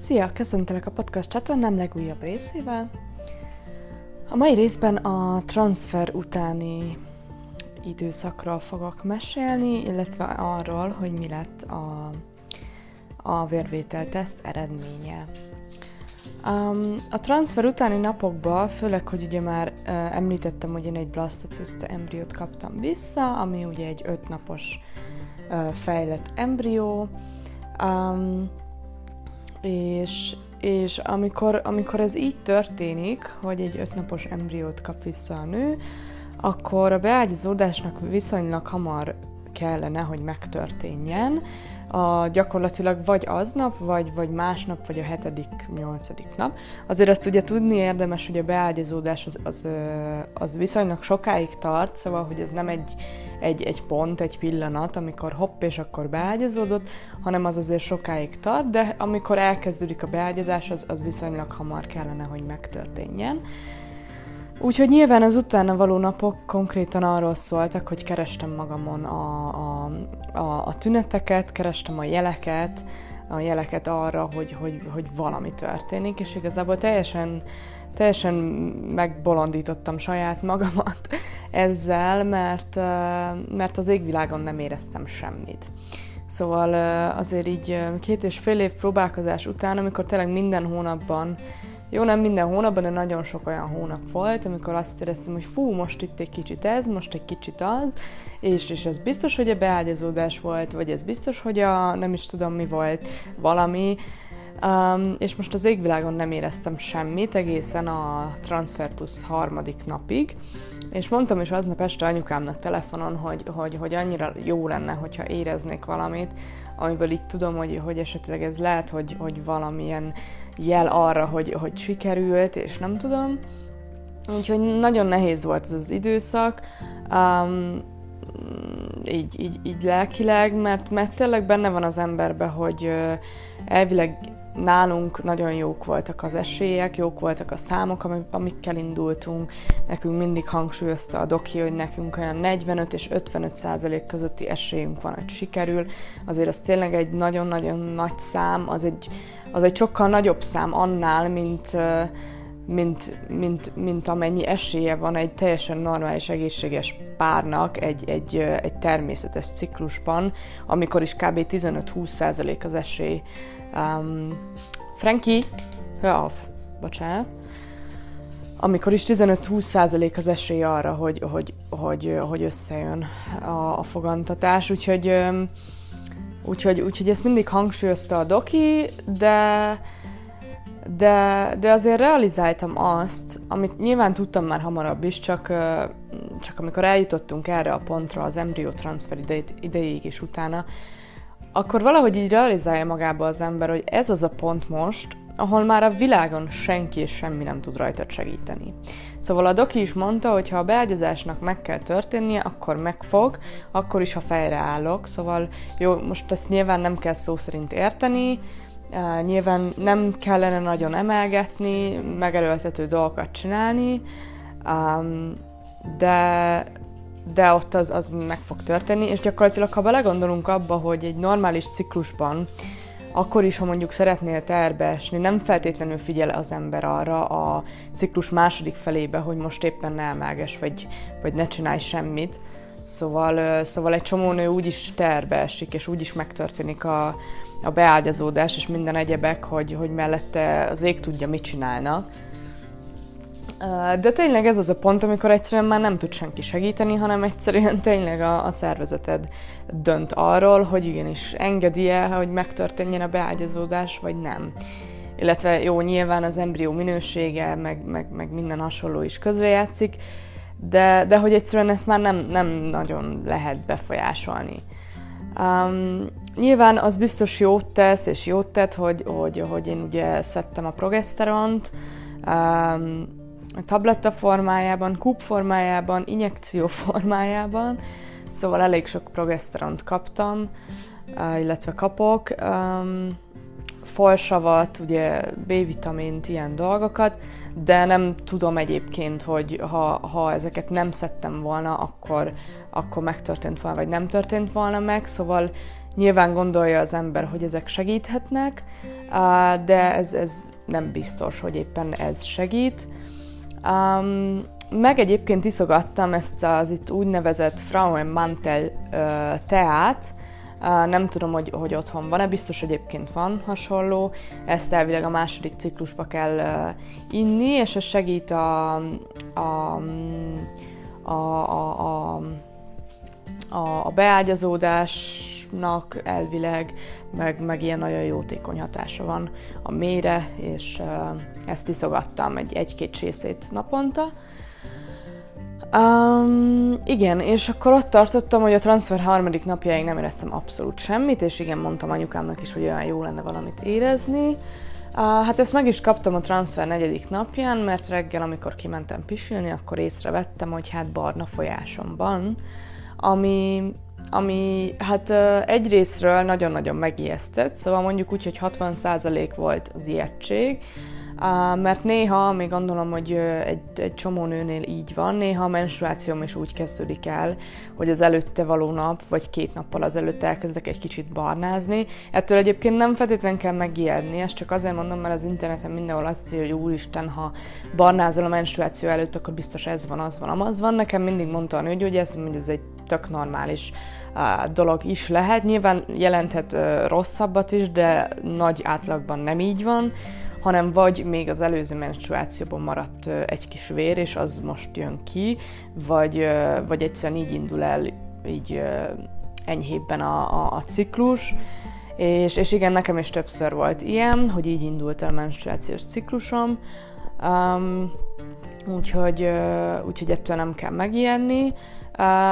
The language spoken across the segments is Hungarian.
Szia! Köszöntelek a podcast csatornám legújabb részével. A mai részben a transfer utáni időszakról fogok mesélni, illetve arról, hogy mi lett a, a vérvételteszt eredménye. Um, a transfer utáni napokban, főleg, hogy ugye már uh, említettem, hogy én egy blastocysta embriót kaptam vissza, ami ugye egy ötnapos uh, fejlett embrió, um, és, és amikor, amikor ez így történik, hogy egy ötnapos embriót kap vissza a nő, akkor a beágyazódásnak viszonylag hamar kellene, hogy megtörténjen, a, gyakorlatilag vagy aznap, vagy, vagy másnap, vagy a hetedik, nyolcadik nap. Azért azt ugye tudni érdemes, hogy a beágyazódás az, az, az viszonylag sokáig tart, szóval, hogy ez nem egy, egy, egy pont, egy pillanat, amikor hopp, és akkor beágyazódott, hanem az azért sokáig tart, de amikor elkezdődik a beágyazás, az, az viszonylag hamar kellene, hogy megtörténjen. Úgyhogy nyilván az utána való napok konkrétan arról szóltak, hogy kerestem magamon a, a, a, a tüneteket, kerestem a jeleket, a jeleket arra, hogy, hogy, hogy valami történik, és igazából teljesen, teljesen megbolondítottam saját magamat ezzel, mert, mert az égvilágon nem éreztem semmit. Szóval azért így két és fél év próbálkozás után, amikor tényleg minden hónapban jó, nem minden hónapban, de nagyon sok olyan hónap volt, amikor azt éreztem, hogy fú, most itt egy kicsit ez, most egy kicsit az, és, és ez biztos, hogy a beágyazódás volt, vagy ez biztos, hogy a nem is tudom mi volt, valami, Um, és most az égvilágon nem éreztem semmit egészen a Transfer Plus harmadik napig, és mondtam is aznap este anyukámnak telefonon, hogy, hogy, hogy annyira jó lenne, hogyha éreznék valamit, amiből így tudom, hogy, hogy esetleg ez lehet, hogy, hogy valamilyen jel arra, hogy, hogy sikerült, és nem tudom. Úgyhogy nagyon nehéz volt ez az időszak, um, így, így, így lelkileg, mert, mert tényleg benne van az emberbe, hogy uh, elvileg nálunk nagyon jók voltak az esélyek, jók voltak a számok, amikkel indultunk. Nekünk mindig hangsúlyozta a doki, hogy nekünk olyan 45 és 55 százalék közötti esélyünk van, hogy sikerül. Azért az tényleg egy nagyon-nagyon nagy szám, az egy, az egy sokkal nagyobb szám annál, mint, mint, mint, mint amennyi esélye van egy teljesen normális, egészséges párnak egy, egy, egy természetes ciklusban, amikor is kb. 15-20% az esély. Um, Frankie, hör off, bocsánat. Amikor is 15-20% az esély arra, hogy, hogy, hogy, hogy összejön a, a fogantatás, úgyhogy, úgyhogy, úgyhogy ezt mindig hangsúlyozta a doki, de de, de azért realizáltam azt, amit nyilván tudtam már hamarabb is, csak, csak amikor eljutottunk erre a pontra az embrió transfer idejéig és utána, akkor valahogy így realizálja magába az ember, hogy ez az a pont most, ahol már a világon senki és semmi nem tud rajtad segíteni. Szóval a doki is mondta, hogy ha a beágyazásnak meg kell történnie, akkor megfog, akkor is, ha fejre állok. Szóval jó, most ezt nyilván nem kell szó szerint érteni, Uh, nyilván nem kellene nagyon emelgetni, megerőltető dolgokat csinálni, um, de, de ott az, az meg fog történni, és gyakorlatilag, ha belegondolunk abba, hogy egy normális ciklusban, akkor is, ha mondjuk szeretnél terbe esni, nem feltétlenül figyel az ember arra a ciklus második felébe, hogy most éppen ne emelges, vagy, vagy ne csinálj semmit. Szóval, szóval egy csomó nő úgy is terbe esik, és úgy is megtörténik a, a beágyazódás és minden egyebek, hogy, hogy mellette az ég tudja, mit csinálnak. De tényleg ez az a pont, amikor egyszerűen már nem tud senki segíteni, hanem egyszerűen tényleg a, a szervezeted dönt arról, hogy igenis engedi-e, hogy megtörténjen a beágyazódás, vagy nem. Illetve jó, nyilván az embrió minősége, meg, meg, meg minden hasonló is közrejátszik, de, de hogy egyszerűen ezt már nem, nem nagyon lehet befolyásolni. Um, nyilván az biztos jót tesz, és jót tett, hogy, hogy, hogy én ugye szedtem a progeszteront, um, tabletta formájában, kúp formájában, injekció formájában, szóval elég sok progeszteront kaptam, illetve kapok. Um, folsavat, ugye B-vitamint, ilyen dolgokat, de nem tudom egyébként, hogy ha, ha ezeket nem szedtem volna, akkor, akkor megtörtént volna, vagy nem történt volna meg, szóval Nyilván gondolja az ember, hogy ezek segíthetnek, de ez, ez nem biztos, hogy éppen ez segít. Um, meg egyébként iszogattam ezt az itt úgynevezett Frauenmantel uh, teát, uh, nem tudom, hogy, hogy otthon van-e, biztos egyébként van hasonló, ezt elvileg a második ciklusba kell uh, inni, és ez segít a, a, a, a, a, a, beágyazódásnak elvileg, meg, meg ilyen nagyon jótékony hatása van a mélyre, és uh, ezt iszogattam egy, egy-két csészét naponta. Um, igen, és akkor ott tartottam, hogy a transfer harmadik napjáig nem éreztem abszolút semmit, és igen, mondtam anyukámnak is, hogy olyan jó lenne valamit érezni. Uh, hát ezt meg is kaptam a transfer negyedik napján, mert reggel, amikor kimentem pisilni, akkor észrevettem, hogy hát barna folyásom van, ami, ami hát egyrésztről nagyon-nagyon megijesztett, szóval mondjuk úgy, hogy 60% volt az ijegység, mert néha, még gondolom, hogy egy, egy csomó nőnél így van, néha a menstruációm is úgy kezdődik el, hogy az előtte való nap, vagy két nappal az előtt elkezdek egy kicsit barnázni. Ettől egyébként nem feltétlenül kell megijedni, ezt csak azért mondom, mert az interneten mindenhol azt írja, hogy úristen, ha barnázol a menstruáció előtt, akkor biztos ez van, az van, az van. Nekem mindig mondta a nő, hogy ez, hogy ez egy tök normális uh, dolog is lehet. Nyilván jelenthet uh, rosszabbat is, de nagy átlagban nem így van hanem vagy még az előző menstruációban maradt egy kis vér, és az most jön ki, vagy, vagy egyszerűen így indul el így enyhébben a, a, a ciklus, és, és igen, nekem is többször volt ilyen, hogy így indult el a menstruációs ciklusom, um, úgyhogy, úgyhogy ettől nem kell megijedni.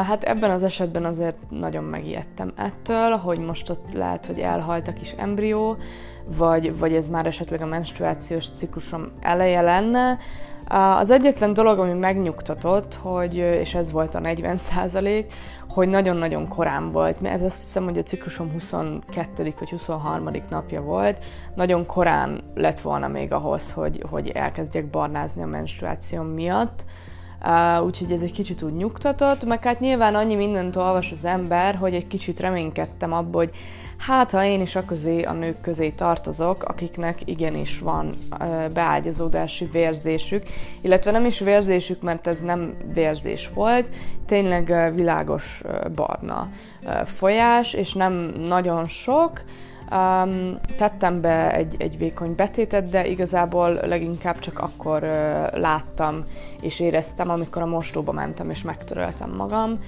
Hát ebben az esetben azért nagyon megijedtem ettől, hogy most ott lehet, hogy elhalt a kis embrió, vagy, vagy ez már esetleg a menstruációs ciklusom eleje lenne. Az egyetlen dolog, ami megnyugtatott, hogy, és ez volt a 40 százalék, hogy nagyon-nagyon korán volt. Ez azt hiszem, hogy a ciklusom 22. vagy 23. napja volt. Nagyon korán lett volna még ahhoz, hogy, hogy elkezdjek barnázni a menstruációm miatt. Uh, úgyhogy ez egy kicsit úgy nyugtatott, meg hát nyilván annyi mindent olvas az ember, hogy egy kicsit reménykedtem abból, hogy hát ha én is a közé, a nők közé tartozok, akiknek igenis van beágyazódási vérzésük, illetve nem is vérzésük, mert ez nem vérzés volt, tényleg világos barna folyás, és nem nagyon sok, Um, tettem be egy, egy vékony betétet, de igazából leginkább csak akkor uh, láttam és éreztem, amikor a mostóba mentem és megtöröltem magam.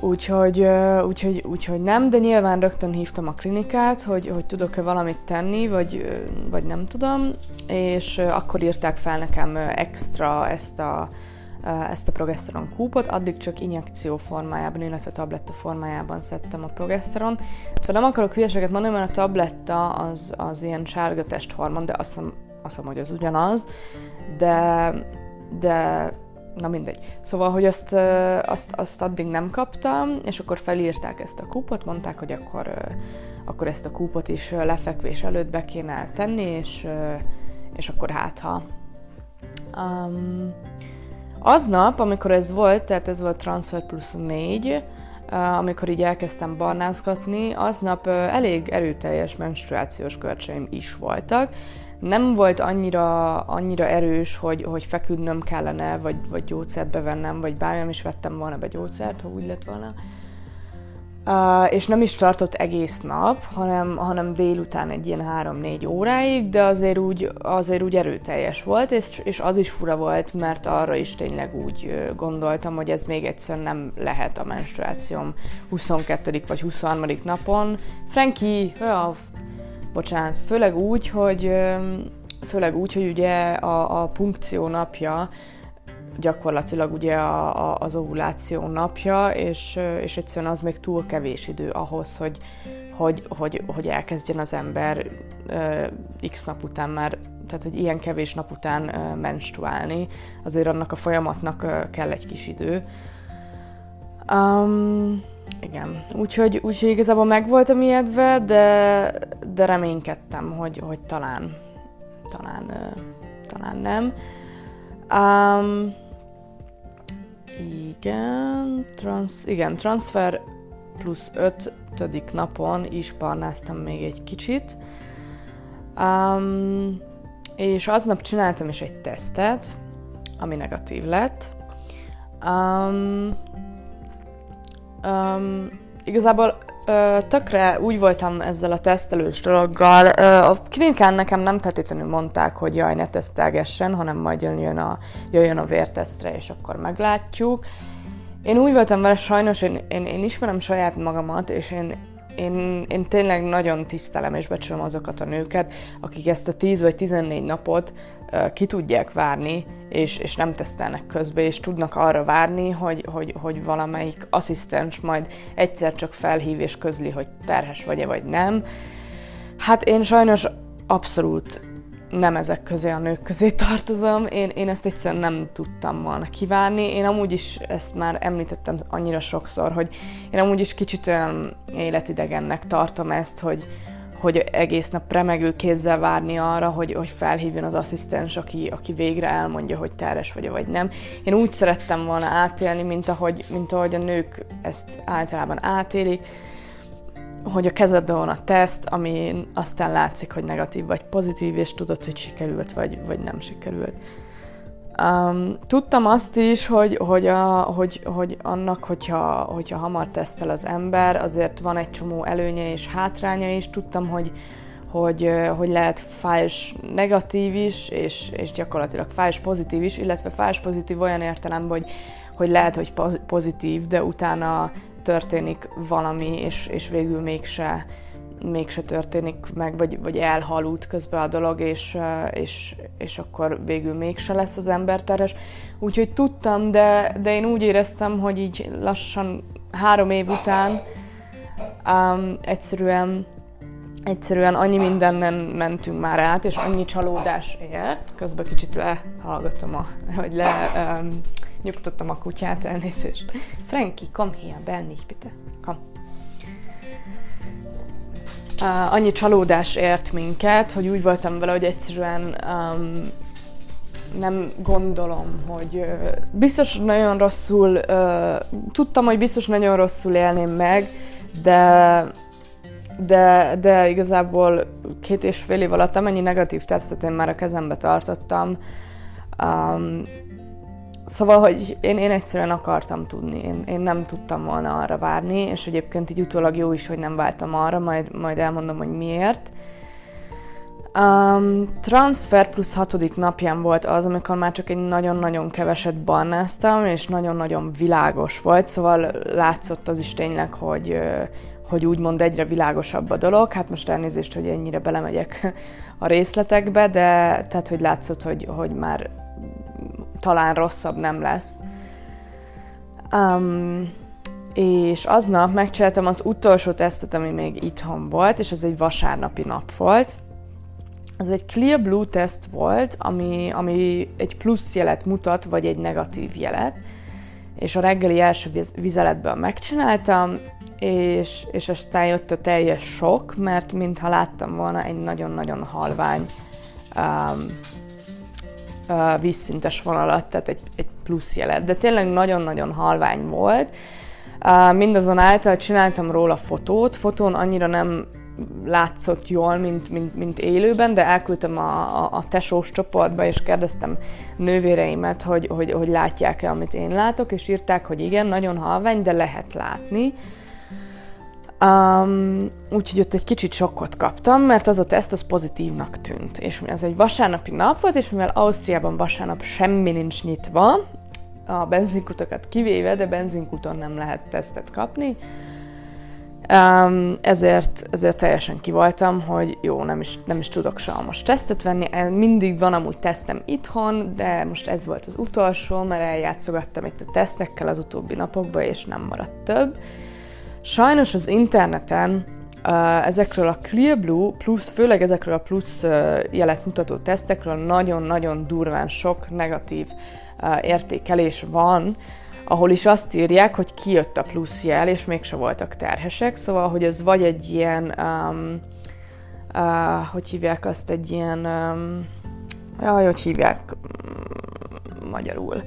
Úgyhogy, úgyhogy, úgyhogy nem, de nyilván rögtön hívtam a klinikát, hogy, hogy tudok-e valamit tenni, vagy, vagy nem tudom, és akkor írták fel nekem extra ezt a, ezt a progeszteron kúpot, addig csak injekció formájában, illetve tabletta formájában szedtem a progeszteron. Hát, nem akarok hülyeséget mondani, mert a tabletta az, az ilyen sárga testhormon, de azt hiszem, azt hiszem, hogy az ugyanaz, de, de na mindegy. Szóval, hogy azt, azt, azt addig nem kaptam, és akkor felírták ezt a kúpot, mondták, hogy akkor, akkor ezt a kúpot is lefekvés előtt be kéne tenni, és, és akkor hát ha. Um, aznap, amikor ez volt, tehát ez volt Transfer plusz 4, amikor így elkezdtem barnázgatni, aznap elég erőteljes menstruációs görcseim is voltak, nem volt annyira, annyira erős, hogy, hogy feküdnöm kellene, vagy, vagy gyógyszert bevennem, vagy bármilyen is vettem volna be gyógyszert, ha úgy lett volna. És nem is tartott egész nap, hanem, hanem délután egy ilyen 3-4 óráig, de azért úgy, azért úgy erőteljes volt, és, és az is fura volt, mert arra is tényleg úgy gondoltam, hogy ez még egyszer nem lehet a menstruációm 22. vagy 23. napon. Frankie, ja, bocsánat, főleg úgy, hogy főleg úgy, hogy ugye a, a punkció napja gyakorlatilag ugye a, a, az ovuláció napja, és, és egyszerűen az még túl kevés idő ahhoz, hogy, hogy, hogy, hogy elkezdjen az ember uh, x nap után már, tehát hogy ilyen kevés nap után uh, menstruálni, azért annak a folyamatnak uh, kell egy kis idő. Um, igen, úgyhogy, úgyhogy igazából meg voltam ijedve, de, de reménykedtem, hogy, hogy talán, talán, uh, talán nem. Um, igen, trans, igen, transfer plusz ötödik napon is barnáztam még egy kicsit. Um, és aznap csináltam is egy tesztet, ami negatív lett. Um, um, igazából Ö, tökre úgy voltam ezzel a tesztelős dologgal. A klinikán nekem nem feltétlenül mondták, hogy jaj, ne tesztelgessen, hanem majd jön a, jöjjön a vértesztre, és akkor meglátjuk. Én úgy voltam vele, sajnos én, én, én ismerem saját magamat, és én, én, én tényleg nagyon tisztelem és becsülöm azokat a nőket, akik ezt a 10 vagy 14 napot uh, ki tudják várni, és, és nem tesztelnek közbe, és tudnak arra várni, hogy, hogy, hogy valamelyik asszisztens majd egyszer csak felhív és közli, hogy terhes vagy-e vagy nem. Hát én sajnos abszolút nem ezek közé a nők közé tartozom. Én, én ezt egyszerűen nem tudtam volna kivárni. Én amúgy is ezt már említettem annyira sokszor, hogy én amúgy is kicsit olyan életidegennek tartom ezt, hogy, hogy egész nap remegő kézzel várni arra, hogy, hogy felhívjon az asszisztens, aki, aki végre elmondja, hogy terhes vagy vagy nem. Én úgy szerettem volna átélni, mint ahogy, mint ahogy a nők ezt általában átélik, hogy a kezedben van a teszt, ami aztán látszik, hogy negatív vagy pozitív, és tudod, hogy sikerült vagy, vagy nem sikerült. Um, tudtam azt is, hogy, hogy, a, hogy, hogy annak, hogyha, hogyha hamar tesztel az ember, azért van egy csomó előnye és hátránya is. Tudtam, hogy, hogy, hogy lehet fájs negatív is, és, és gyakorlatilag fájs pozitív is, illetve fájs pozitív olyan értelemben, hogy, hogy lehet, hogy pozitív, de utána történik valami, és, és végül mégse, mégse történik meg, vagy, vagy elhalult közben a dolog, és, és, és akkor végül mégse lesz az ember teres. Úgyhogy tudtam, de, de én úgy éreztem, hogy így lassan három év után um, egyszerűen egyszerűen annyi mindennen mentünk már át, és annyi csalódás ért. Közben kicsit lehallgatom, a, hogy le um, nyugtottam a kutyát, elnézést. Frankie, hier, bell nicht bitte. Komm. Uh, annyi csalódás ért minket, hogy úgy voltam vele, hogy egyszerűen um, nem gondolom, hogy uh, biztos nagyon rosszul, uh, tudtam, hogy biztos nagyon rosszul élném meg, de de, de igazából két és fél év alatt amennyi negatív tesztet én már a kezembe tartottam, um, Szóval, hogy én, én egyszerűen akartam tudni, én, én nem tudtam volna arra várni, és egyébként így utólag jó is, hogy nem váltam arra, majd, majd elmondom, hogy miért. Um, transfer plusz hatodik napján volt az, amikor már csak egy nagyon-nagyon keveset barnáztam, és nagyon-nagyon világos volt, szóval látszott az is tényleg, hogy, hogy úgymond egyre világosabb a dolog. Hát most elnézést, hogy ennyire belemegyek a részletekbe, de tehát, hogy látszott, hogy, hogy már talán rosszabb nem lesz. Um, és aznap megcsináltam az utolsó tesztet, ami még itthon volt, és ez egy vasárnapi nap volt. Az egy Clear Blue teszt volt, ami, ami egy plusz jelet mutat, vagy egy negatív jelet. És a reggeli első vizeletből megcsináltam, és, és aztán jött a teljes sok, mert mintha láttam volna egy nagyon-nagyon halvány um, uh, vízszintes vonalat, tehát egy, egy plusz jelet. De tényleg nagyon-nagyon halvány volt. Uh, mindazonáltal csináltam róla fotót. Fotón annyira nem látszott jól, mint, mint, mint élőben, de elküldtem a, a, a tesós csoportba, és kérdeztem nővéreimet, hogy, hogy, hogy látják-e, amit én látok, és írták, hogy igen, nagyon halvány, de lehet látni. Um, úgyhogy ott egy kicsit sokkot kaptam, mert az a teszt az pozitívnak tűnt. És ez egy vasárnapi nap volt, és mivel Ausztriában vasárnap semmi nincs nyitva, a benzinkutakat kivéve, de benzinkuton nem lehet tesztet kapni, um, ezért, ezért teljesen kivoltam, hogy jó, nem is, nem is tudok most tesztet venni, mindig van amúgy tesztem itthon, de most ez volt az utolsó, mert eljátszogattam itt a tesztekkel az utóbbi napokban, és nem maradt több. Sajnos az interneten uh, ezekről a Clear Blue, plusz, főleg ezekről a plusz uh, jelet mutató tesztekről nagyon-nagyon durván sok negatív uh, értékelés van, ahol is azt írják, hogy kijött a plusz jel, és mégse voltak terhesek, szóval, hogy ez vagy egy ilyen, um, uh, hogy hívják azt, egy ilyen, um, jaj, hogy hívják um, magyarul.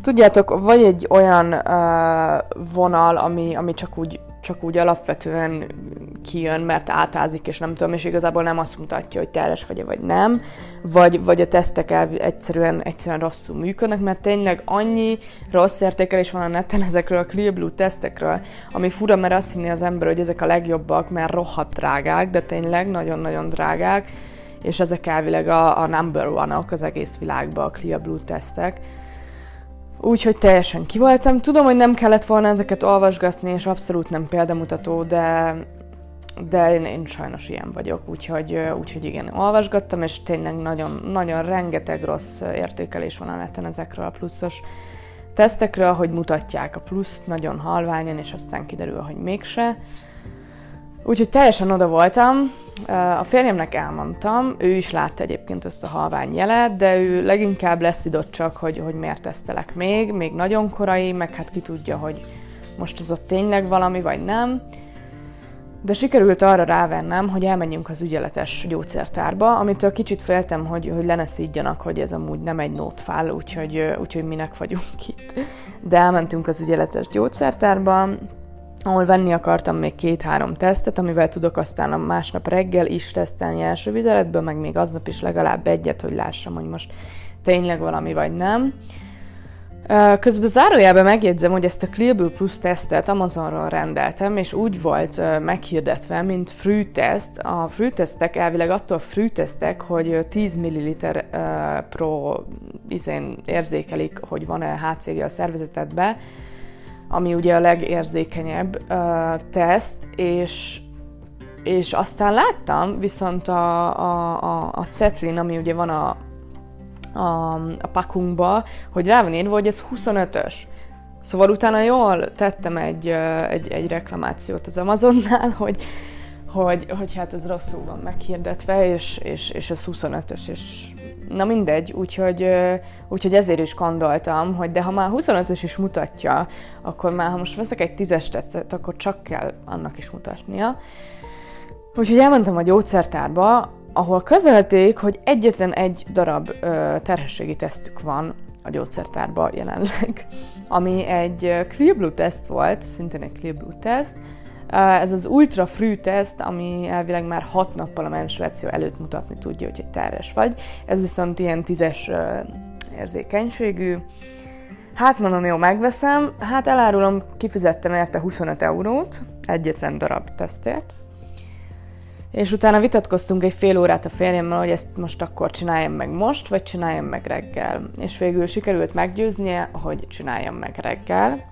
Tudjátok, vagy egy olyan uh, vonal, ami, ami csak úgy csak úgy alapvetően kijön, mert átázik, és nem tudom, és igazából nem azt mutatja, hogy teres vagy vagy nem, vagy, vagy a tesztek el, egyszerűen, egyszerűen rosszul működnek, mert tényleg annyi rossz értékelés van a neten ezekről a Clear Blue tesztekről, ami fura, mert azt hinni az ember, hogy ezek a legjobbak, mert rohadt drágák, de tényleg nagyon-nagyon drágák, és ezek elvileg a, a number one-ok az egész világban, a Clear Blue tesztek. Úgyhogy teljesen kivoltam. Tudom, hogy nem kellett volna ezeket olvasgatni, és abszolút nem példamutató, de, de én, én sajnos ilyen vagyok, úgyhogy, úgyhogy igen, olvasgattam, és tényleg nagyon, nagyon rengeteg rossz értékelés van a neten ezekről a pluszos tesztekről, hogy mutatják a pluszt nagyon halványan, és aztán kiderül, hogy mégse. Úgyhogy teljesen oda voltam, a férjemnek elmondtam, ő is látta egyébként ezt a halvány jelet, de ő leginkább leszidott csak, hogy, hogy miért tesztelek még, még nagyon korai, meg hát ki tudja, hogy most az ott tényleg valami, vagy nem. De sikerült arra rávennem, hogy elmenjünk az ügyeletes gyógyszertárba, amitől kicsit féltem, hogy, hogy le ne szídjanak, hogy ez amúgy nem egy nótfál, úgyhogy, úgyhogy minek vagyunk itt. De elmentünk az ügyeletes gyógyszertárba, ahol venni akartam még két-három tesztet, amivel tudok aztán a másnap reggel is tesztelni első vizeletből, meg még aznap is legalább egyet, hogy lássam, hogy most tényleg valami vagy nem. Közben zárójában megjegyzem, hogy ezt a Clearblue Plus tesztet Amazonról rendeltem, és úgy volt meghirdetve, mint free. A free elvileg attól free hogy 10 ml pro izén érzékelik, hogy van-e HCG a szervezetedbe, ami ugye a legérzékenyebb uh, teszt, és, és aztán láttam viszont a, a, a, a Cetlin, ami ugye van a, a, a pakunkba, hogy rá van írva, hogy ez 25-ös. Szóval utána jól tettem egy, egy, egy reklamációt az Amazonnál, hogy, hogy, hogy hát ez rosszul van meghirdetve, és, és, és ez 25-ös, és na mindegy, úgyhogy, úgyhogy ezért is gondoltam, hogy de ha már 25-ös is mutatja, akkor már ha most veszek egy 10-es tesztet, akkor csak kell annak is mutatnia. Úgyhogy elmentem a gyógyszertárba, ahol közölték, hogy egyetlen egy darab ö, terhességi tesztük van a gyógyszertárban jelenleg, ami egy Clear Blue teszt volt, szintén egy Clear Blue teszt, ez az ultra free teszt, ami elvileg már 6 nappal a menstruáció előtt mutatni tudja, hogy egy terhes vagy. Ez viszont ilyen tízes érzékenységű. Hát mondom, jó, megveszem. Hát elárulom, kifizettem érte 25 eurót, egyetlen darab tesztért. És utána vitatkoztunk egy fél órát a férjemmel, hogy ezt most akkor csináljam meg most, vagy csináljam meg reggel. És végül sikerült meggyőznie, hogy csináljam meg reggel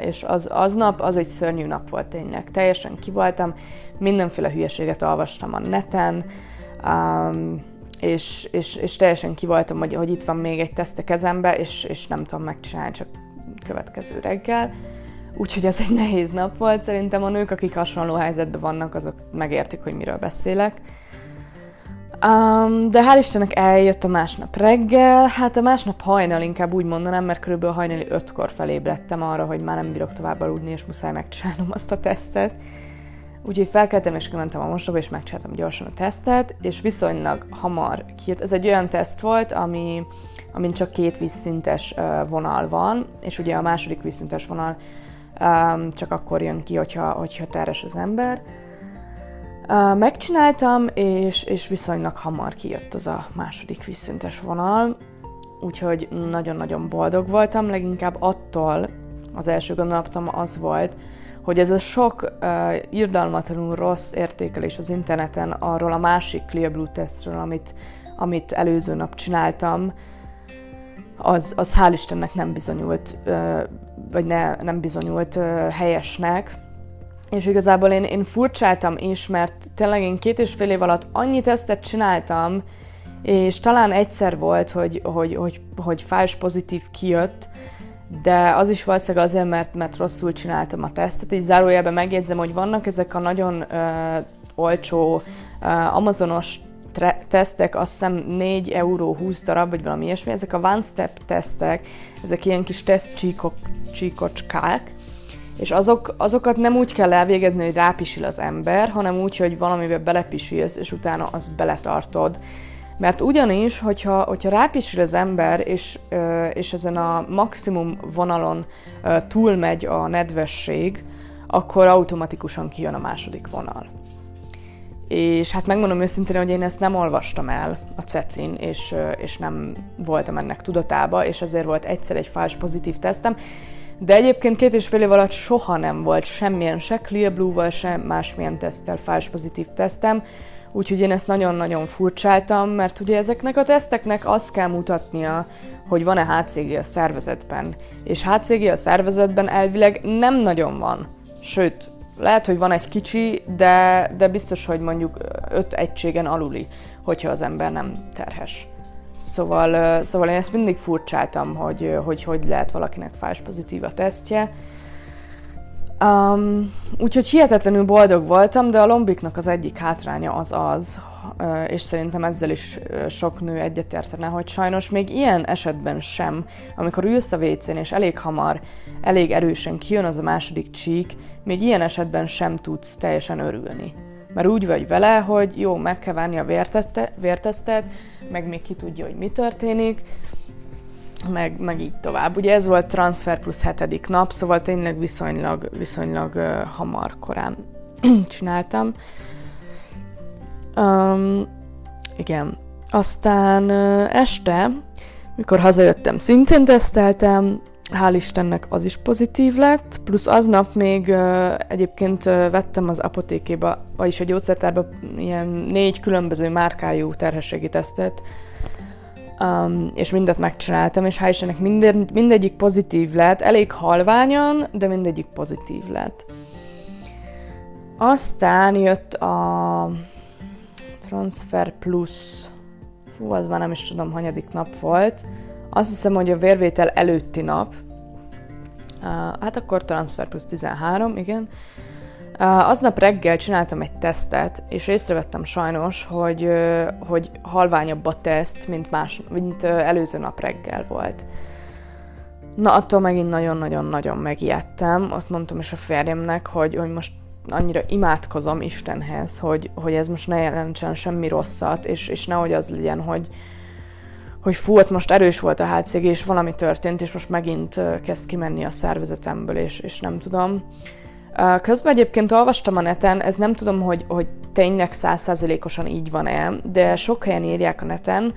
és az, aznap az egy szörnyű nap volt tényleg. Teljesen kivoltam, mindenféle hülyeséget olvastam a neten, um, és, és, és teljesen kivoltam, hogy, hogy itt van még egy teszt a kezembe, és, és nem tudom megcsinálni csak következő reggel. Úgyhogy az egy nehéz nap volt. Szerintem a nők, akik hasonló helyzetben vannak, azok megértik, hogy miről beszélek. Um, de hál' Istennek eljött a másnap reggel, hát a másnap hajnal inkább úgy mondanám, mert körülbelül hajnali ötkor felébredtem arra, hogy már nem bírok tovább aludni, és muszáj megcsinálnom azt a tesztet. Úgyhogy felkeltem, és kimentem a mosdóba, és megcsináltam gyorsan a tesztet, és viszonylag hamar kijött. Ez egy olyan teszt volt, ami, amin csak két vízszintes vonal van, és ugye a második vízszintes vonal um, csak akkor jön ki, hogyha, hogyha teres az ember. Megcsináltam, és, és viszonylag hamar kijött az a második vízszintes vonal, úgyhogy nagyon-nagyon boldog voltam, leginkább attól az első gondolatom az volt, hogy ez a sok uh, irdalmatlanul rossz értékelés az interneten arról a másik Clear Blue tesztről, amit, amit előző nap csináltam, az, az hál' Istennek nem bizonyult, uh, vagy ne, nem bizonyult uh, helyesnek, és igazából én, én furcsáltam is, mert tényleg én két és fél év alatt annyi tesztet csináltam, és talán egyszer volt, hogy, hogy, hogy, hogy fals pozitív kijött, de az is valószínűleg azért, mert, mert rosszul csináltam a tesztet, és zárójelben megjegyzem, hogy vannak ezek a nagyon uh, olcsó uh, amazonos tre- tesztek, azt hiszem 4 euró 20 darab, vagy valami ilyesmi, ezek a one step tesztek, ezek ilyen kis tesztcsíkok, csíkocskák, és azok, azokat nem úgy kell elvégezni, hogy rápisil az ember, hanem úgy, hogy valamibe belepisilsz, és utána azt beletartod. Mert ugyanis, hogyha, hogyha rápisil az ember, és, és ezen a maximum vonalon túlmegy a nedvesség, akkor automatikusan kijön a második vonal. És hát megmondom őszintén, hogy én ezt nem olvastam el a cetlin, és, és nem voltam ennek tudatába, és ezért volt egyszer egy fals pozitív tesztem. De egyébként két és fél év alatt soha nem volt semmilyen, se Clearblue-val, se másmilyen teszttel fals pozitív tesztem, úgyhogy én ezt nagyon-nagyon furcsáltam, mert ugye ezeknek a teszteknek azt kell mutatnia, hogy van-e HCG a szervezetben. És HCG a szervezetben elvileg nem nagyon van. Sőt, lehet, hogy van egy kicsi, de, de biztos, hogy mondjuk öt egységen aluli, hogyha az ember nem terhes. Szóval, szóval én ezt mindig furcsáltam, hogy, hogy hogy lehet valakinek fás pozitív a tesztje. Um, úgyhogy hihetetlenül boldog voltam, de a lombiknak az egyik hátránya az az, és szerintem ezzel is sok nő egyetértene, hogy sajnos még ilyen esetben sem, amikor ülsz a WC-n és elég hamar, elég erősen kijön az a második csík, még ilyen esetben sem tudsz teljesen örülni. Mert úgy vagy vele, hogy jó, meg kell várni a vértesztet, meg még ki tudja, hogy mi történik, meg, meg így tovább. Ugye ez volt transfer plusz hetedik nap, szóval tényleg viszonylag, viszonylag uh, hamar korán csináltam. Um, igen. Aztán uh, este, mikor hazajöttem, szintén teszteltem, hál' Istennek az is pozitív lett, plusz aznap még uh, egyébként uh, vettem az apotékéba, vagyis a gyógyszertárba ilyen négy különböző márkájú terhességi tesztet, um, és mindet megcsináltam, és hál' Istennek minden, mindegyik pozitív lett, elég halványan, de mindegyik pozitív lett. Aztán jött a Transfer Plus, fú, az már nem is tudom, hanyadik nap volt, azt hiszem, hogy a vérvétel előtti nap, hát akkor Transfer Plus 13, igen, aznap reggel csináltam egy tesztet, és észrevettem sajnos, hogy, hogy halványabb a teszt, mint, más, mint előző nap reggel volt. Na, attól megint nagyon-nagyon-nagyon megijedtem. Ott mondtam is a férjemnek, hogy, hogy most annyira imádkozom Istenhez, hogy, hogy ez most ne jelentsen semmi rosszat, és, és nehogy az legyen, hogy, hogy fú, ott most erős volt a HCG, és valami történt, és most megint kezd kimenni a szervezetemből, és, és nem tudom. Közben egyébként olvastam a neten, ez nem tudom, hogy, hogy tényleg százszázalékosan így van-e, de sok helyen írják a neten,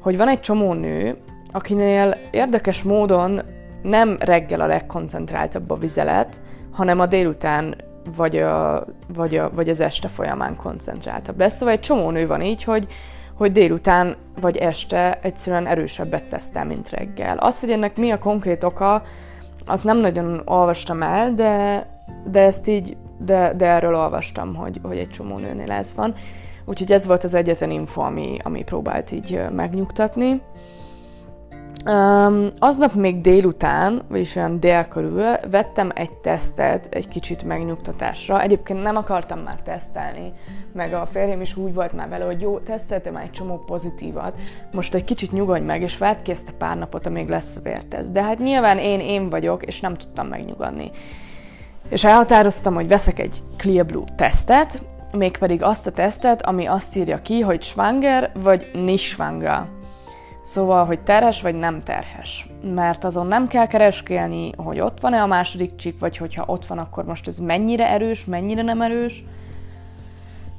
hogy van egy csomó nő, akinél érdekes módon nem reggel a legkoncentráltabb a vizelet, hanem a délután vagy, a, vagy, a, vagy az este folyamán koncentráltabb lesz. Szóval egy csomó nő van így, hogy, hogy délután vagy este egyszerűen erősebbet tesztel, mint reggel. Az, hogy ennek mi a konkrét oka, azt nem nagyon olvastam el, de, de ezt így, de, de erről olvastam, hogy, hogy egy csomó nőnél ez van. Úgyhogy ez volt az egyetlen info, ami, ami próbált így megnyugtatni. Um, aznap még délután, vagyis olyan dél körül vettem egy tesztet egy kicsit megnyugtatásra. Egyébként nem akartam már tesztelni, meg a férjem is úgy volt már vele, hogy jó, teszteltem már egy csomó pozitívat, most egy kicsit nyugodj meg, és várt ki ezt a pár napot, amíg lesz a vérteszt. De hát nyilván én én vagyok, és nem tudtam megnyugodni. És elhatároztam, hogy veszek egy Clear Blue tesztet, mégpedig azt a tesztet, ami azt írja ki, hogy schwanger vagy nicht schwanger Szóval, hogy terhes vagy nem terhes. Mert azon nem kell kereskélni, hogy ott van-e a második csík, vagy hogyha ott van, akkor most ez mennyire erős, mennyire nem erős.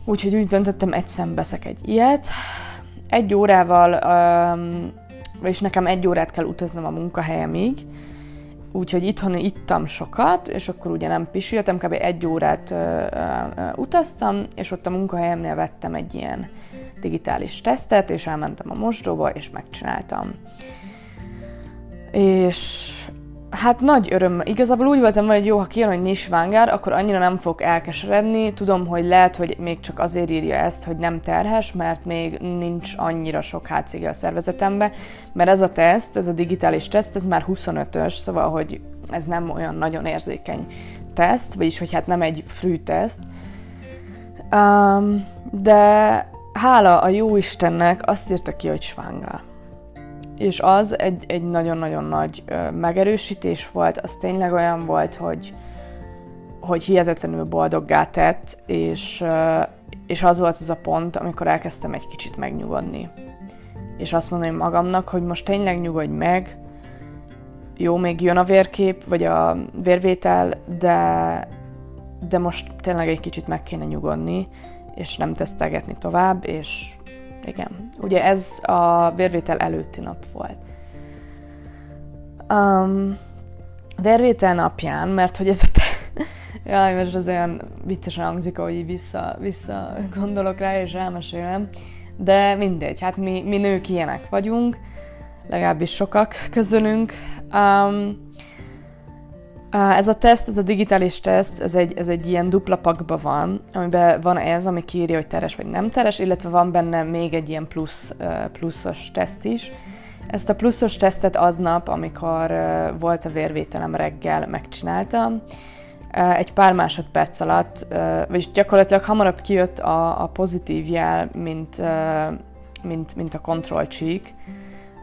Úgyhogy úgy döntöttem, egyszer veszek egy ilyet. Egy órával, vagyis nekem egy órát kell utaznom a munkahelyemig, úgyhogy itthon ittam sokat, és akkor ugye nem pisiltem, kb. egy órát uh, uh, utaztam, és ott a munkahelyemnél vettem egy ilyen digitális tesztet, és elmentem a mosdóba, és megcsináltam. És hát nagy öröm. Igazából úgy voltam, hogy jó, ha kijön, hogy nincs vángár, akkor annyira nem fog elkeseredni. Tudom, hogy lehet, hogy még csak azért írja ezt, hogy nem terhes, mert még nincs annyira sok HCG a szervezetembe, mert ez a teszt, ez a digitális teszt, ez már 25-ös, szóval, hogy ez nem olyan nagyon érzékeny teszt, vagyis, hogy hát nem egy frű teszt. Um, de hála a jó Istennek azt írta ki, hogy svanga. És az egy, egy nagyon-nagyon nagy megerősítés volt, az tényleg olyan volt, hogy, hogy hihetetlenül boldoggá tett, és, és az volt az a pont, amikor elkezdtem egy kicsit megnyugodni. És azt mondani magamnak, hogy most tényleg nyugodj meg, jó, még jön a vérkép, vagy a vérvétel, de, de most tényleg egy kicsit meg kéne nyugodni, és nem tesztelgetni tovább, és igen, ugye ez a vérvétel előtti nap volt. Um, vérvétel napján, mert hogy ez a te... Jaj, most az olyan viccesen hangzik, ahogy vissza, vissza gondolok rá, és elmesélem. De mindegy, hát mi, mi nők ilyenek vagyunk, legalábbis sokak közönünk. Um, ez a teszt, ez a digitális teszt, ez egy, ez egy ilyen dupla pakban van, amiben van ez, ami kiírja, hogy teres vagy nem teres, illetve van benne még egy ilyen plusz, pluszos teszt is. Ezt a pluszos tesztet aznap, amikor volt a vérvételem reggel, megcsináltam. Egy pár másodperc alatt, vagyis gyakorlatilag hamarabb kijött a, a pozitív jel, mint, mint, mint a kontrollcsík,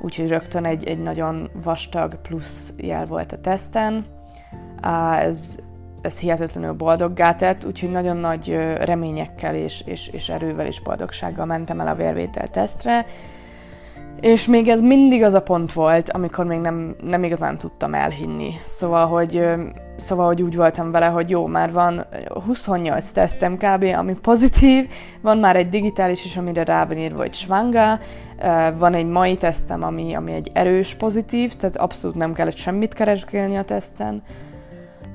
úgyhogy rögtön egy, egy nagyon vastag plusz jel volt a teszten ez, ez hihetetlenül boldoggá tett, úgyhogy nagyon nagy reményekkel és, és, és erővel és boldogsággal mentem el a vérvétel tesztre, és még ez mindig az a pont volt, amikor még nem, nem igazán tudtam elhinni. Szóval hogy, szóval, hogy úgy voltam vele, hogy jó, már van 28 tesztem kb., ami pozitív, van már egy digitális is, amire rá van írva, hogy svanga, van egy mai tesztem, ami, ami egy erős pozitív, tehát abszolút nem kellett semmit keresgélni a teszten,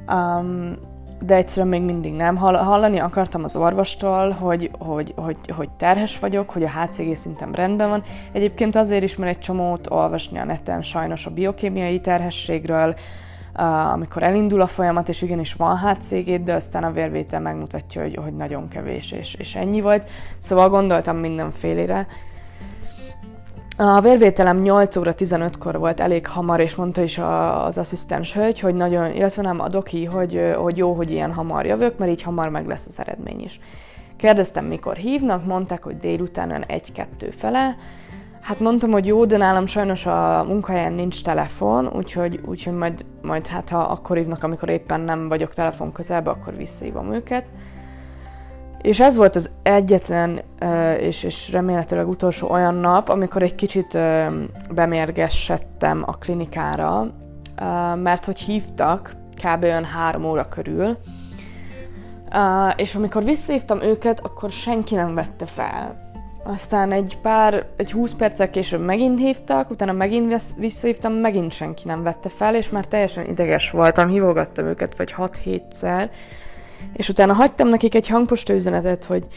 Um, de egyszerűen még mindig nem. Hallani akartam az orvostól, hogy, hogy, hogy, hogy terhes vagyok, hogy a HCG szintem rendben van. Egyébként azért is, mert egy csomót olvasni a neten sajnos a biokémiai terhességről, amikor elindul a folyamat, és igenis van HCG, de aztán a vérvétel megmutatja, hogy, hogy nagyon kevés, és, és ennyi volt. Szóval gondoltam mindenfélére. A vérvételem 8 óra 15-kor volt elég hamar, és mondta is az asszisztens hölgy, hogy nagyon, illetve nem a doki, hogy, hogy jó, hogy ilyen hamar jövök, mert így hamar meg lesz az eredmény is. Kérdeztem, mikor hívnak, mondták, hogy délután olyan 1-2 fele. Hát mondtam, hogy jó, de nálam sajnos a munkahelyen nincs telefon, úgyhogy, úgyhogy majd, majd hát ha akkor hívnak, amikor éppen nem vagyok telefon közelben, akkor visszahívom őket. És ez volt az egyetlen, és, és remélhetőleg utolsó olyan nap, amikor egy kicsit bemérgessettem a klinikára, mert hogy hívtak kb. olyan három óra körül, és amikor visszahívtam őket, akkor senki nem vette fel. Aztán egy pár, egy 20 perccel később megint hívtak, utána megint visszahívtam, megint senki nem vette fel, és már teljesen ideges voltam, hívogattam őket vagy 6-7-szer, és utána hagytam nekik egy hangposta üzenetet, hogy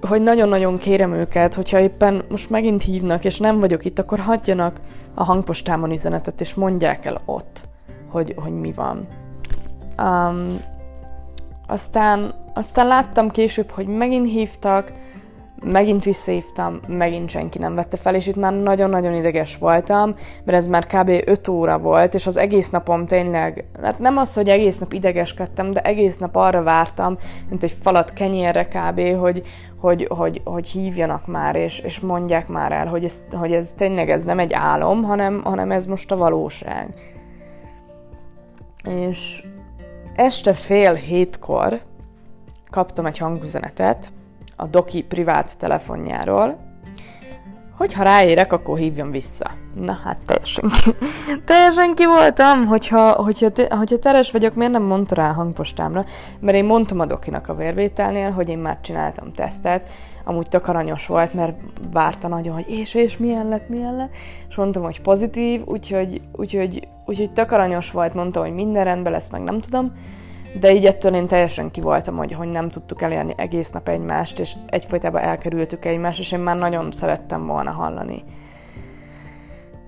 hogy nagyon-nagyon kérem őket, hogyha éppen most megint hívnak, és nem vagyok itt, akkor hagyjanak a hangpostámon üzenetet, és mondják el ott, hogy, hogy mi van. Um, aztán, aztán láttam később, hogy megint hívtak, megint visszahívtam, megint senki nem vette fel, és itt már nagyon-nagyon ideges voltam, mert ez már kb. 5 óra volt, és az egész napom tényleg, hát nem az, hogy egész nap idegeskedtem, de egész nap arra vártam, mint egy falat kenyérre kb., hogy, hogy, hogy, hogy hívjanak már, és, és mondják már el, hogy ez, hogy ez tényleg ez nem egy álom, hanem, hanem ez most a valóság. És este fél hétkor kaptam egy hangüzenetet, a Doki privát telefonjáról, hogyha ráérek, akkor hívjon vissza. Na hát teljesen ki, teljesen ki voltam, hogyha, hogyha, te, hogyha teres vagyok, miért nem mondta rá a hangpostámra? Mert én mondtam a Dokinak a vérvételnél, hogy én már csináltam tesztet, amúgy tök aranyos volt, mert várta nagyon, hogy és, és milyen lett, milyen lett, és mondtam, hogy pozitív, úgyhogy, úgyhogy, úgyhogy tök aranyos volt, mondta, hogy minden rendben lesz, meg nem tudom, de így ettől én teljesen ki voltam, hogy, hogy nem tudtuk elérni egész nap egymást, és egyfolytában elkerültük egymást, és én már nagyon szerettem volna hallani.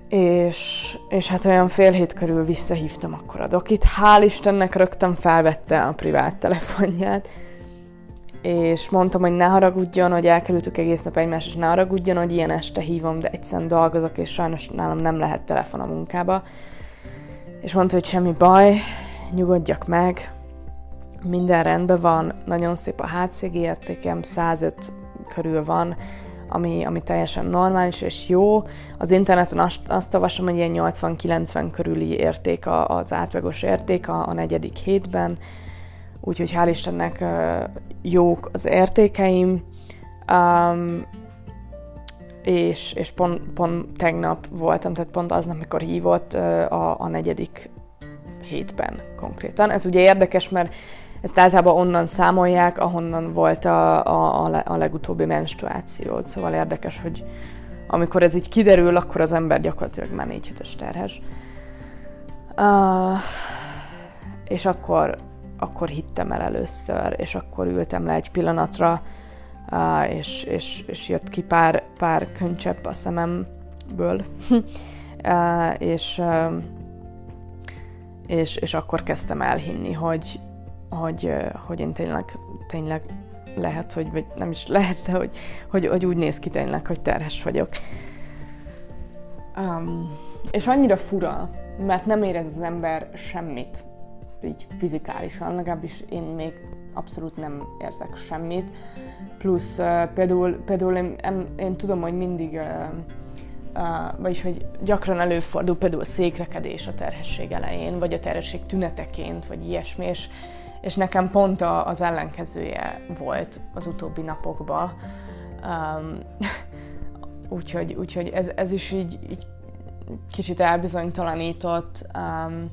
És, és hát olyan fél hét körül visszahívtam akkor a dokit. Hál' Istennek rögtön felvette a privát telefonját, és mondtam, hogy ne haragudjon, hogy elkerültük egész nap egymást, és ne haragudjon, hogy ilyen este hívom, de egyszerűen dolgozok, és sajnos nálam nem lehet telefon a munkába. És mondta, hogy semmi baj, nyugodjak meg, minden rendben van, nagyon szép a HCG értékem, 105 körül van, ami, ami teljesen normális és jó. Az interneten azt, azt olvasom, hogy ilyen 80-90 körüli érték az átlagos érték a, a negyedik hétben, úgyhogy hál' Istennek jók az értékeim. Um, és, és pont, pont tegnap voltam, tehát pont aznap, amikor hívott a, a negyedik hétben konkrétan. Ez ugye érdekes, mert ezt általában onnan számolják, ahonnan volt a, a, a legutóbbi menstruációt. Szóval érdekes, hogy amikor ez így kiderül, akkor az ember gyakorlatilag már négy hetes terhes. Uh, és akkor, akkor hittem el először, és akkor ültem le egy pillanatra, uh, és, és, és jött ki pár, pár könycsepp a szememből, uh, és, uh, és, és akkor kezdtem elhinni, hogy, hogy, hogy én tényleg, tényleg lehet, hogy, vagy nem is lehet, de hogy, hogy, hogy úgy néz ki tényleg, hogy terhes vagyok. Um, és annyira fura, mert nem érez az ember semmit, így fizikálisan, legalábbis én még abszolút nem érzek semmit. Plusz uh, például, például én, én, én tudom, hogy mindig, uh, uh, vagyis hogy gyakran előfordul például székrekedés a terhesség elején, vagy a terhesség tüneteként, vagy ilyesmi, és és nekem pont a, az ellenkezője volt az utóbbi napokban. Um, úgyhogy, úgyhogy ez, ez is így, így kicsit elbizonytalanított, um,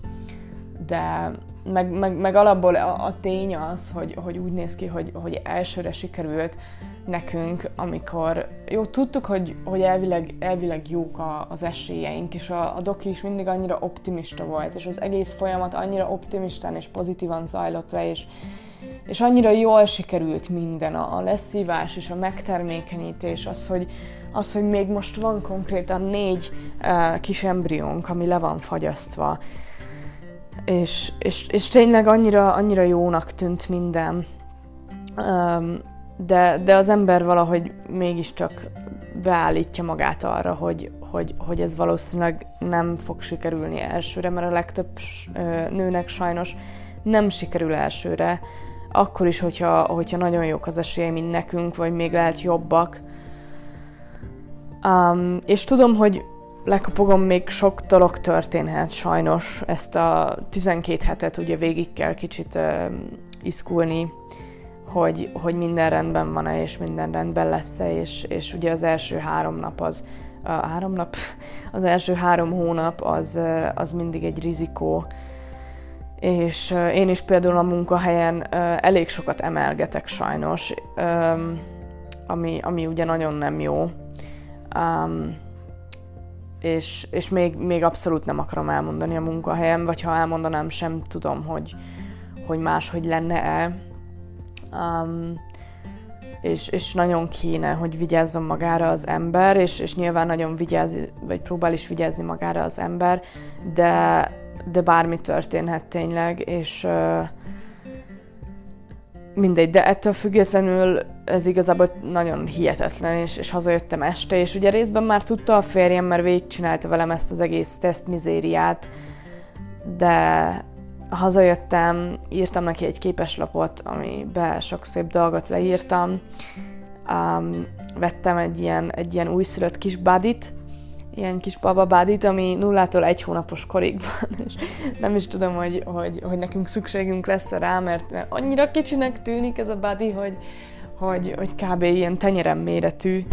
de meg, meg, meg alapból a, a tény az, hogy, hogy úgy néz ki, hogy, hogy elsőre sikerült nekünk, amikor jó, tudtuk, hogy, hogy elvileg, elvileg jók a, az esélyeink, és a, a doki is mindig annyira optimista volt, és az egész folyamat annyira optimistán és pozitívan zajlott le, és, és annyira jól sikerült minden, a, a leszívás és a megtermékenyítés, az, hogy, az, hogy még most van konkrétan négy uh, kis embriónk, ami le van fagyasztva, és, és, és tényleg annyira, annyira jónak tűnt minden. Um, de, de az ember valahogy mégiscsak beállítja magát arra, hogy, hogy, hogy ez valószínűleg nem fog sikerülni elsőre, mert a legtöbb nőnek sajnos nem sikerül elsőre, akkor is, hogyha, hogyha nagyon jók az esélyei, mint nekünk, vagy még lehet jobbak. Um, és tudom, hogy lekapogom, még sok dolog történhet sajnos. Ezt a 12 hetet ugye végig kell kicsit uh, iszkulni, hogy, hogy minden rendben van-e, és minden rendben lesz-e, és, és ugye az első három nap az, a három nap, az első három hónap az, az mindig egy rizikó, és én is például a munkahelyen elég sokat emelgetek sajnos, ami, ami ugye nagyon nem jó. és, és még, még abszolút nem akarom elmondani a munkahelyem, vagy ha elmondanám, sem tudom, hogy, hogy máshogy lenne-e. Um, és, és nagyon kéne, hogy vigyázzon magára az ember, és, és nyilván nagyon vigyáz, vagy próbál is vigyázni magára az ember, de, de bármi történhet tényleg, és uh, mindegy, de ettől függetlenül ez igazából nagyon hihetetlen, és, és hazajöttem este, és ugye részben már tudta a férjem, mert végigcsinálta velem ezt az egész tesztmizériát, de hazajöttem, írtam neki egy képeslapot, amiben sok szép dolgot leírtam. Um, vettem egy ilyen, egy ilyen újszülött kis badit, ilyen kis baba badit, ami nullától egy hónapos korig van, és nem is tudom, hogy, hogy, hogy nekünk szükségünk lesz rá, mert, mert annyira kicsinek tűnik ez a badi, hogy, hogy, hogy kb. ilyen tenyerem méretű.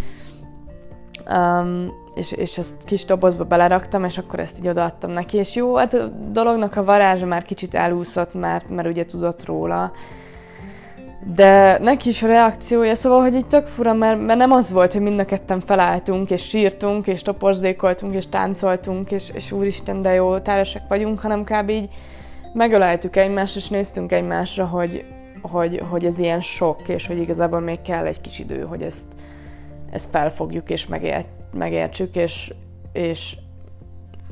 Um, és, és ezt kis dobozba beleraktam, és akkor ezt így odaadtam neki, és jó, hát a dolognak a varázsa már kicsit elúszott, mert, mert ugye tudott róla, de neki is a reakciója, szóval, hogy így tök fura, mert, mert nem az volt, hogy mind a ketten felálltunk, és sírtunk, és toporzékoltunk, és táncoltunk, és, és úristen, de jó, táresek vagyunk, hanem kb. így megöleltük egymást, és néztünk egymásra, hogy, hogy, hogy ez ilyen sok, és hogy igazából még kell egy kis idő, hogy ezt, ezt felfogjuk és megért, megértsük, és, és,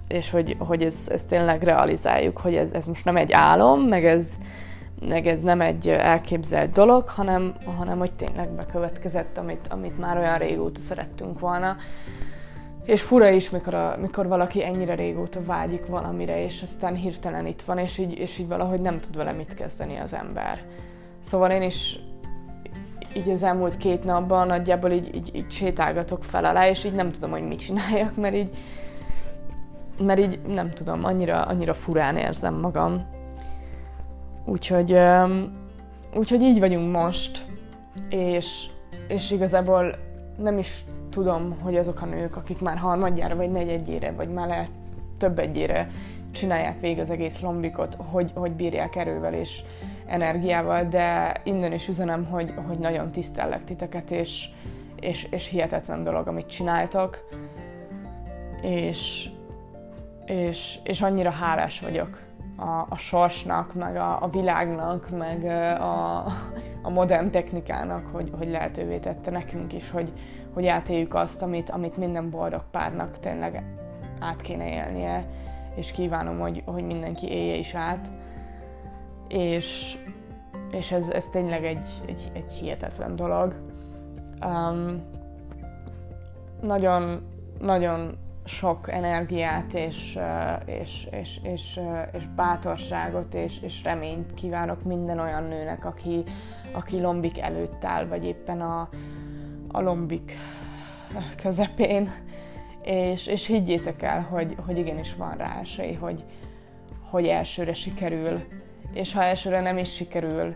és hogy, hogy ez, ez tényleg realizáljuk, hogy ez, ez most nem egy álom, meg ez, meg ez nem egy elképzelt dolog, hanem, hanem hogy tényleg bekövetkezett, amit, amit már olyan régóta szerettünk volna. És fura is, mikor, a, mikor valaki ennyire régóta vágyik valamire, és aztán hirtelen itt van, és így, és így valahogy nem tud vele mit kezdeni az ember. Szóval én is így az elmúlt két napban nagyjából így, így, így sétálgatok fel alá, és így nem tudom, hogy mit csináljak, mert így, mert így nem tudom, annyira, annyira furán érzem magam. Úgyhogy, úgyhogy így vagyunk most, és, és igazából nem is tudom, hogy azok a nők, akik már harmadjára, vagy negyedjére, vagy már lehet több egyére csinálják végig az egész lombikot, hogy, hogy bírják erővel, és, energiával, de innen is üzenem, hogy, hogy nagyon tisztellek titeket, és, és, és hihetetlen dolog, amit csináltok, és, és, és annyira hálás vagyok a, a sorsnak, meg a, a világnak, meg a, a modern technikának, hogy, hogy lehetővé tette nekünk is, hogy, hogy átéljük azt, amit, amit minden boldog párnak tényleg át kéne élnie, és kívánom, hogy, hogy mindenki élje is át. És, és ez, ez tényleg egy, egy, egy hihetetlen dolog. Um, nagyon, nagyon sok energiát és, és, és, és, és bátorságot és, és reményt kívánok minden olyan nőnek, aki, aki lombik előtt áll, vagy éppen a, a lombik közepén. És, és higgyétek el, hogy, hogy igenis van rá esély, hogy, hogy elsőre sikerül, és ha elsőre nem is sikerül,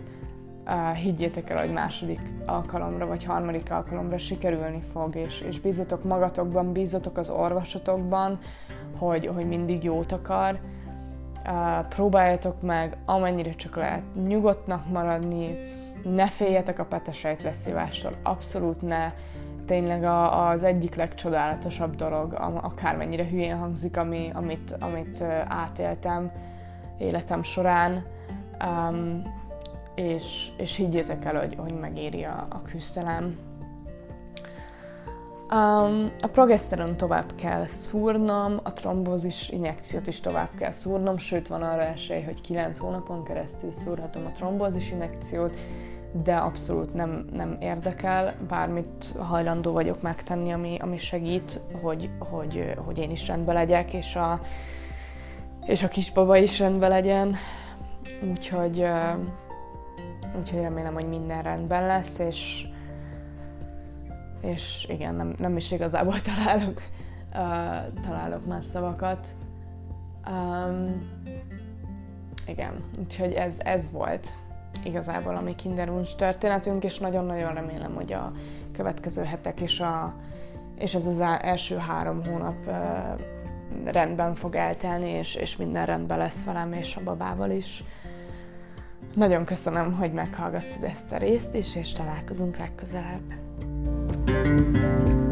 higgyétek el, hogy második alkalomra vagy harmadik alkalomra sikerülni fog, és, és bízatok magatokban, bízatok az orvosotokban, hogy, hogy mindig jót akar. Próbáljatok meg amennyire csak lehet nyugodtnak maradni, ne féljetek a petesejt leszívástól, abszolút ne. Tényleg a, az egyik legcsodálatosabb dolog, akármennyire hülyén hangzik, ami, amit, amit átéltem életem során. Um, és, és higgyétek el, hogy, hogy megéri a, a küzdelem. Um, a progeszteron tovább kell szúrnom, a trombózis injekciót is tovább kell szúrnom, sőt van arra esély, hogy 9 hónapon keresztül szúrhatom a trombózis injekciót, de abszolút nem, nem érdekel, bármit hajlandó vagyok megtenni, ami, ami segít, hogy, hogy, hogy én is rendben legyek, és a, és a kisbaba is rendben legyen. Úgyhogy úgyhogy remélem, hogy minden rendben lesz, és, és igen, nem, nem is igazából találok, uh, találok más szavakat. Um, igen, úgyhogy ez, ez volt igazából a mi Kinderwunsch történetünk, és nagyon-nagyon remélem, hogy a következő hetek és, a, és ez az első három hónap uh, rendben fog eltelni, és, és minden rendben lesz velem és a babával is. Nagyon köszönöm, hogy meghallgattad ezt a részt is, és találkozunk legközelebb. thank you